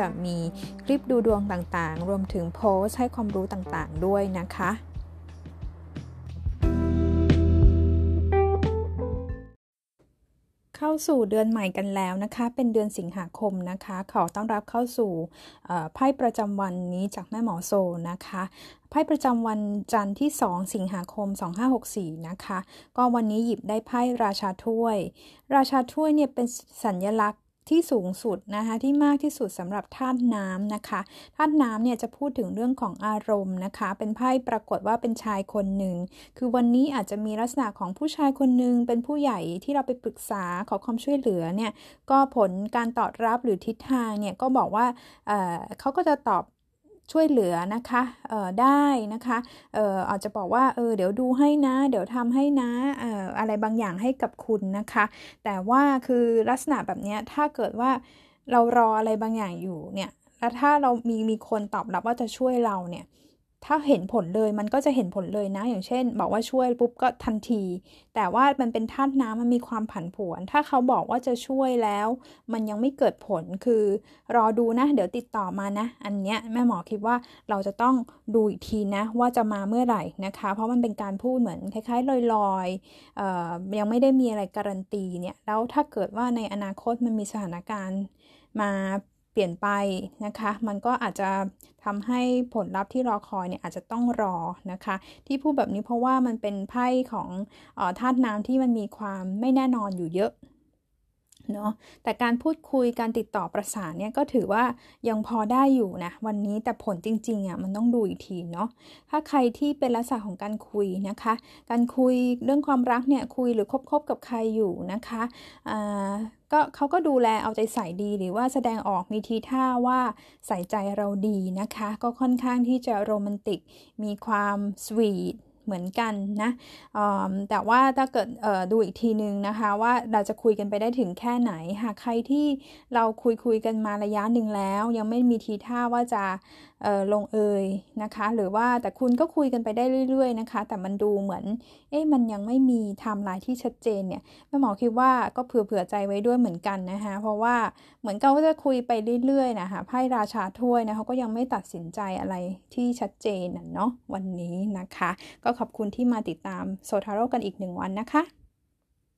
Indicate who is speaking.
Speaker 1: ะมีคลิปดูดวงต่างๆ รวมถึงโพสให้ความรู้ต่างๆ ด้วยนะคะเข้าสู่เดือนใหม่กันแล้วนะคะ เป็นเดือนสิงหาคมนะคะ ขอต้อนรับเข้าสู่ไพ่ประจำวันนี้จากแม่หมอโซนะคะไพ่ประจำวันจันทร์ที่ 2 สิงหาคม 2564 นะคะ ก็วันนี้หยิบได้ไพ่ราชาถ้วย ราชาถ้วยเนี่ยเป็นสัญลักษณ์ ที่สูงสุดนะคะที่มากที่สุดสำหรับธาตุน้ำนะคะธาตุน้ำเนี่ยจะพูดถึงเรื่องของอารมณ์นะคะ เป็นไพ่ปรากฏว่าเป็นชายคนหนึ่ง คือวันนี้อาจจะมีลักษณะของผู้ชายคนหนึ่งเป็นผู้ใหญ่ที่เราไปปรึกษาขอความช่วยเหลือเนี่ยก็ผลการตอบรับหรือทิศทางเนี่ยก็บอกว่าเเขาก็จะตอบ ช่วยเหลือนะคะเออได้นะคะเอออาจจะบอกว่าเออเดี๋ยวดูให้นะ เดี๋ยวทำให้นะเอออะไรบางอย่างให้กับคุณนะคะ แต่ว่าคือลักษณะแบบนี้ถ้าเกิดว่าเรารออะไรบางอย่างอยู่เนี่ยแล้วถ้าเรามีมีคนตอบรับว่าจะช่วยเราเนี่ย ถ้าเห็นผลเลยมันก็จะเห็นผลเลยนะ อย่างเช่น บอกว่าช่วยปุ๊บก็ทันที แต่ว่ามันเป็นธาตุน้ำมันมีความผันผวน ถ้าเขาบอกว่าจะช่วยแล้ว มันยังไม่เกิดผลคือ รอดูนะ เดี๋ยวติดต่อมานะ อันเนี้ยแม่หมอคิดว่าเราจะต้องดูอีกทีนะ ว่าจะมาเมื่อไหร่นะคะ เพราะมันเป็นการพูดเหมือนคล้ายๆลอยๆยังไม่ได้มีอะไรการันตีเนี่ยแล้วถ้าเกิดว่าในอนาคตมันมีสถานการณ์มา เปลี่ยนไปนะคะ มันก็อาจจะทำให้ผลลัพธ์ที่รอคอยเนี่ยอาจจะต้องรอนะคะ ที่พูดแบบนี้เพราะว่ามันเป็นไพ่ของธาตุน้ำที่มันมีความไม่แน่นอนอยู่เยอะ เนาะแต่การพูดคุยการติดต่อประสานเนี่ยก็ถือว่ายังพอได้อยู่นะวันนี้แต่ผลจริงๆอะมันต้องดูอีกทีเนาะถ้าใครที่เป็นลักษณะของการคุยนะคะ การคุยเรื่องความรักเนี่ยคุยหรือคบคบกับใครอยู่นะคะอ่าก็เขาก็ดูแลเอาใจใส่ดีหรือว่าแสดงออกมีทีท่าว่าใส่ใจเราดีนะคะ ก็ค่อนข้างที่จะโรแมนติก มีความสวีท เหมือนกันนะแต่ว่าถ้าเกิดดูอีกทีนึงนะคะว่าเราจะคุยกันไปได้ถึงแค่ไหน หากใครที่เราคุยคุยกันมาระยะหนึ่งแล้ว ยังไม่มีทีท่าว่าจะลงเอยนะคะ หรือว่าแต่คุณก็คุยกันไปได้เรื่อย ๆ นะคะ แต่มันดูเหมือนเอ๊ะมันยังไม่มีไทม์ไลน์ที่ชัดเจนเนี่ยแม่หมอคิดว่าก็เผื่อๆใจไว้ด้วยเหมือนกันนะคะเพราะว่าเหมือนเขาจะคุยไปเรื่อยๆนะคะไพ่ราชาถ้วยนะเขาก็ยังไม่ตัดสินใจอะไรที่ชัดเจนเนาะวันนี้นะคะ ก็ขอบคุณที่มาติดตามโซทาโร่กันอีกหนึ่งวันนะคะ